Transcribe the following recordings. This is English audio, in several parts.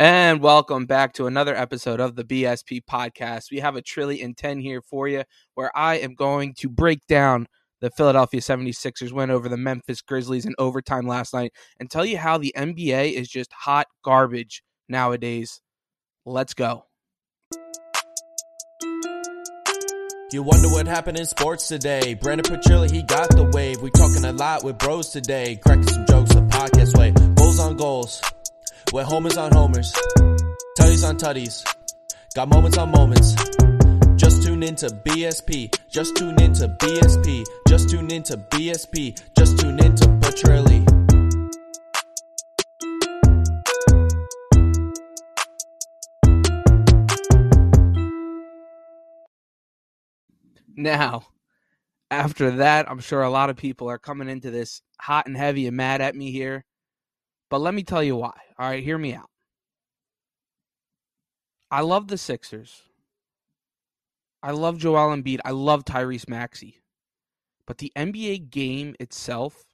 And welcome back to another episode of the BSP podcast. We have a trillion 10 here for you where I am going to break down the Philadelphia 76ers win over the Memphis Grizzlies in overtime last night and tell you how the NBA is just hot garbage nowadays. Let's go. You wonder what happened in sports today. Brandon Petrilli, he got the wave. We talking a lot with bros today. Cracking some jokes the podcast way. Goals on goals. With homers on homers. Tutties on tutties. Got moments on moments. Just tune into BSP. Just tune into BSP. Just tune into BSP. Just tune into Petrilli. Now, after that, I'm sure a lot of people are coming into this hot and heavy and mad at me here. But let me tell you why. All right, hear me out. I love the Sixers. I love Joel Embiid. I love Tyrese Maxey. But the NBA game itself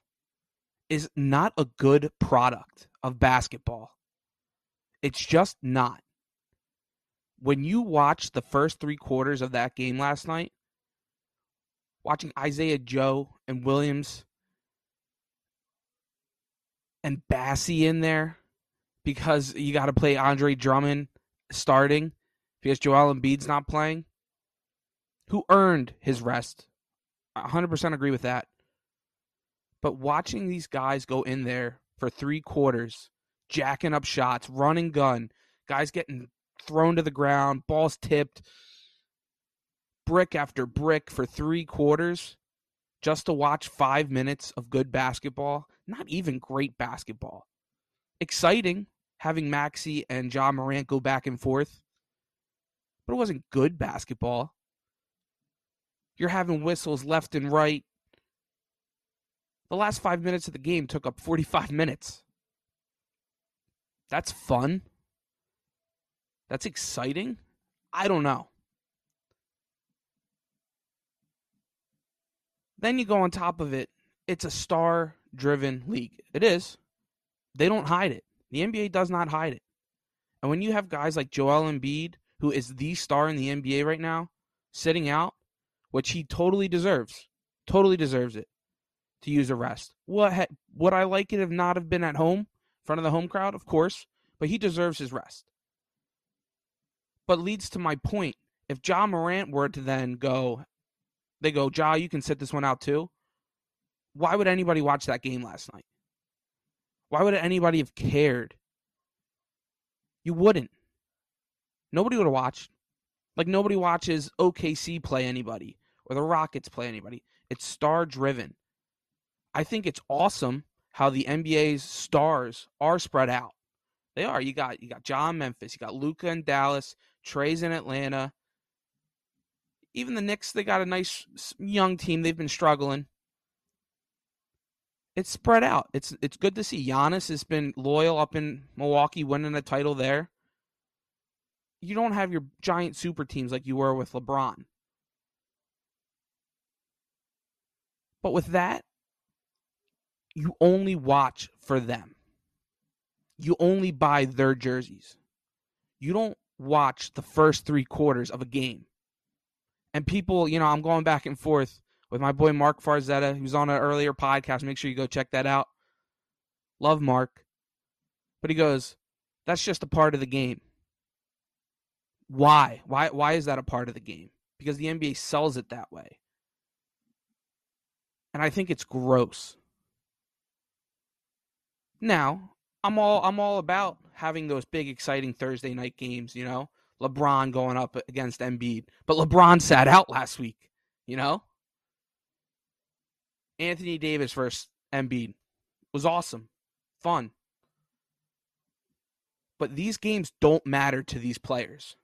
is not a good product of basketball. It's just not. When you watch the first three quarters of that game last night, watching Isaiah Joe and Williams and Bassey in there because you got to play Andre Drummond starting because Joel Embiid's not playing, who earned his rest. 100% agree with that. But watching these guys go in there for three quarters, jacking up shots, running gun, guys getting thrown to the ground, balls tipped, brick after brick for three quarters just to watch five minutes of good basketball, not even great basketball. Exciting having Maxey and Ja Morant go back and forth, but it wasn't good basketball. You're having whistles left and right. The last five minutes of the game took up 45 minutes. That's fun. That's exciting. I don't know. Then you go on top of it, it's a star driven league. It is. They don't hide it. The NBA does not hide it. And when you have guys like Joel Embiid, who is the star in the NBA right now, sitting out, which he totally deserves, totally deserves it to use a rest. What ha- would I like it if not have been at home, in front of the home crowd? Of course, but he deserves his rest. But leads to my point. If Ja Morant were to then go, they go, Ja, you can sit this one out too. Why would anybody watch that game last night? Why would anybody have cared? You wouldn't. Nobody would have watched. Like nobody watches OKC play anybody or the Rockets play anybody. It's star driven. I think it's awesome how the NBA's stars are spread out. They are. You got you got John Memphis, you got Luka in Dallas, Trae's in Atlanta. Even the Knicks, they got a nice young team. They've been struggling. It's spread out. It's it's good to see. Giannis has been loyal up in Milwaukee, winning a title there. You don't have your giant super teams like you were with LeBron. But with that, you only watch for them. You only buy their jerseys. You don't watch the first three quarters of a game. And people, you know, I'm going back and forth with my boy Mark Farzetta, who's on an earlier podcast. Make sure you go check that out. Love Mark. But he goes, that's just a part of the game. Why? Why why is that a part of the game? Because the NBA sells it that way. And I think it's gross. Now, I'm all I'm all about having those big exciting Thursday night games, you know? LeBron going up against Embiid. But LeBron sat out last week, you know? Anthony Davis versus Embiid was awesome. Fun. But these games don't matter to these players.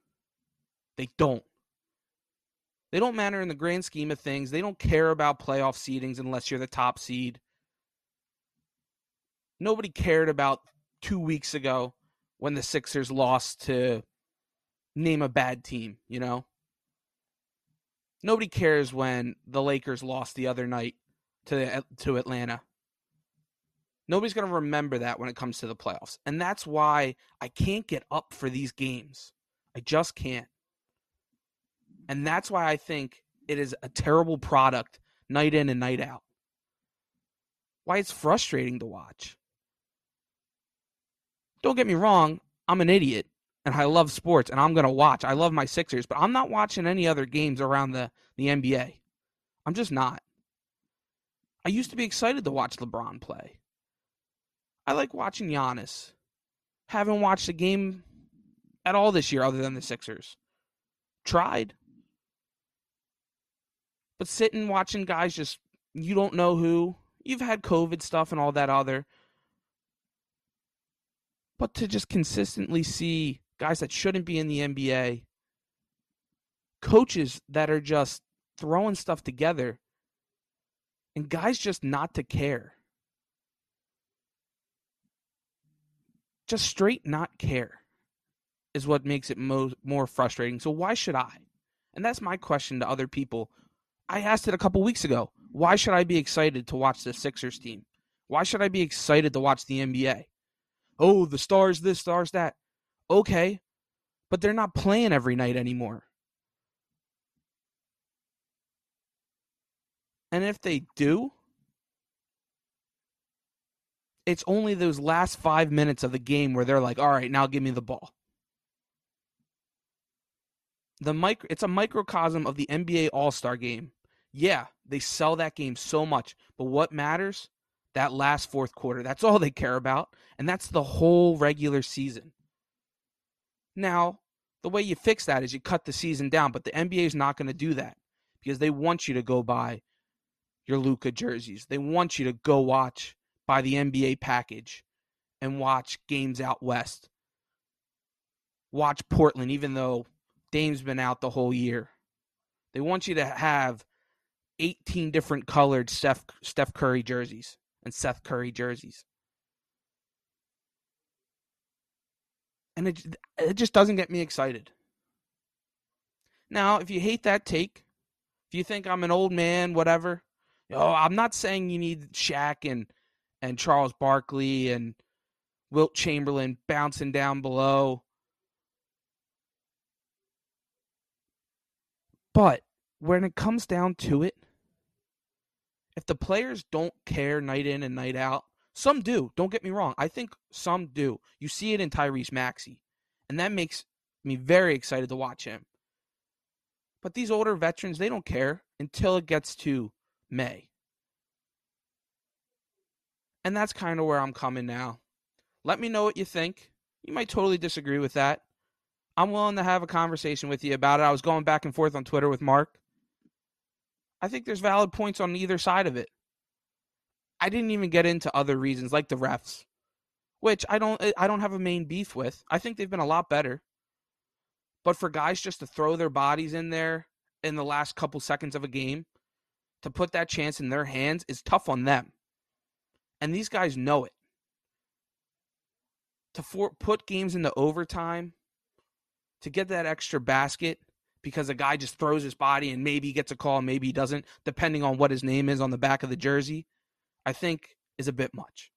They don't. They don't matter in the grand scheme of things. They don't care about playoff seedings unless you're the top seed. Nobody cared about two weeks ago when the Sixers lost to name a bad team, you know? Nobody cares when the Lakers lost the other night to to Atlanta. Nobody's going to remember that when it comes to the playoffs. And that's why I can't get up for these games. I just can't. And that's why I think it is a terrible product night in and night out. Why it's frustrating to watch. Don't get me wrong, I'm an idiot and I love sports and I'm going to watch. I love my Sixers, but I'm not watching any other games around the, the NBA. I'm just not. I used to be excited to watch LeBron play. I like watching Giannis. Haven't watched a game at all this year other than the Sixers. Tried. But sitting watching guys just, you don't know who. You've had COVID stuff and all that other. But to just consistently see guys that shouldn't be in the NBA, coaches that are just throwing stuff together, and guys just not to care. Just straight not care is what makes it mo- more frustrating. So why should I? And that's my question to other people. I asked it a couple weeks ago. Why should I be excited to watch the Sixers team? Why should I be excited to watch the NBA? Oh, the stars this, stars that. Okay, but they're not playing every night anymore. And if they do, it's only those last five minutes of the game where they're like, all right, now give me the ball. The micro, it's a microcosm of the NBA All Star game. Yeah, they sell that game so much, but what matters? That last fourth quarter. That's all they care about, and that's the whole regular season. Now, the way you fix that is you cut the season down, but the NBA is not going to do that because they want you to go buy your Luka jerseys. They want you to go watch buy the NBA package and watch games out west. Watch Portland, even though Dame's been out the whole year. They want you to have 18 different colored Steph, Steph Curry jerseys and Seth Curry jerseys. And it, it just doesn't get me excited. Now, if you hate that take, if you think I'm an old man, whatever, oh, I'm not saying you need Shaq and and Charles Barkley and Wilt Chamberlain bouncing down below. But when it comes down to it, if the players don't care night in and night out, some do. Don't get me wrong. I think some do. You see it in Tyrese Maxey, and that makes me very excited to watch him. But these older veterans, they don't care until it gets to May. And that's kind of where I'm coming now. Let me know what you think. You might totally disagree with that. I'm willing to have a conversation with you about it. I was going back and forth on Twitter with Mark. I think there's valid points on either side of it. I didn't even get into other reasons like the refs, which I don't I don't have a main beef with. I think they've been a lot better. But for guys just to throw their bodies in there in the last couple seconds of a game to put that chance in their hands is tough on them. And these guys know it. To for, put games into overtime, to get that extra basket because a guy just throws his body and maybe he gets a call, maybe he doesn't, depending on what his name is on the back of the jersey. I think is a bit much.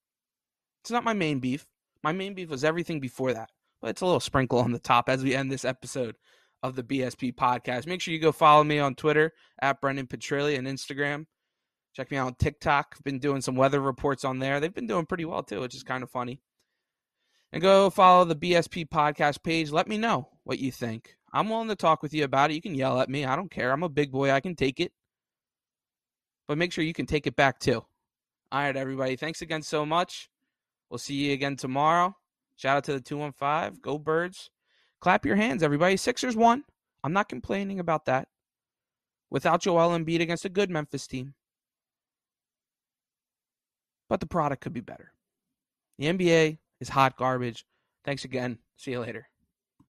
It's not my main beef. My main beef was everything before that, but it's a little sprinkle on the top as we end this episode of the BSP podcast. Make sure you go follow me on Twitter at Brendan Petrilli and Instagram. Check me out on TikTok. I've been doing some weather reports on there. They've been doing pretty well too, which is kind of funny. And go follow the BSP podcast page. Let me know what you think. I'm willing to talk with you about it. You can yell at me. I don't care. I'm a big boy. I can take it. But make sure you can take it back too. All right, everybody. Thanks again so much. We'll see you again tomorrow. Shout out to the 215. Go Birds. Clap your hands, everybody. Sixers won. I'm not complaining about that. Without Joel Embiid against a good Memphis team. But the product could be better. The NBA is hot garbage. Thanks again. See you later.